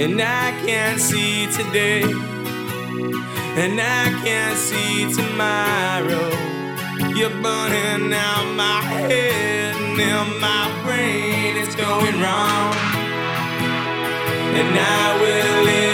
and I can't see today, and I can't see tomorrow. You're burning out my head, and in my brain it's going wrong, and I will live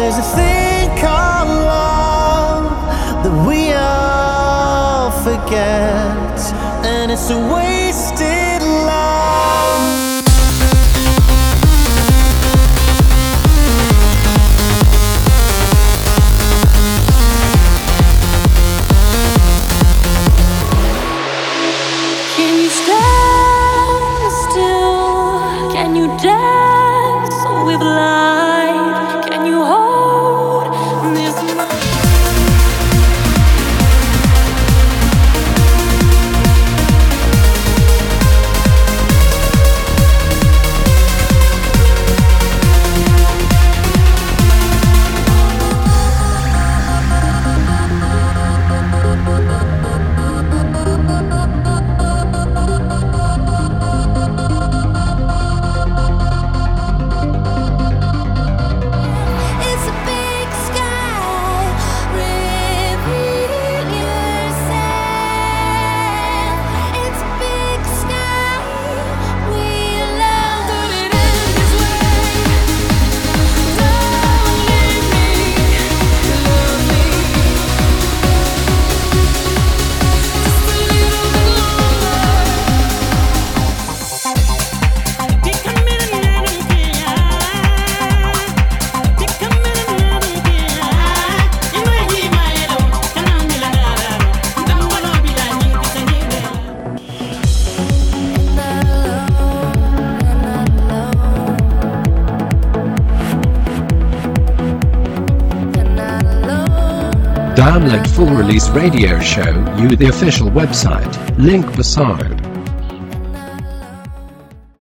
There's a thing called love that we all forget, and it's a wasted Download full release radio show, you the official website, link beside.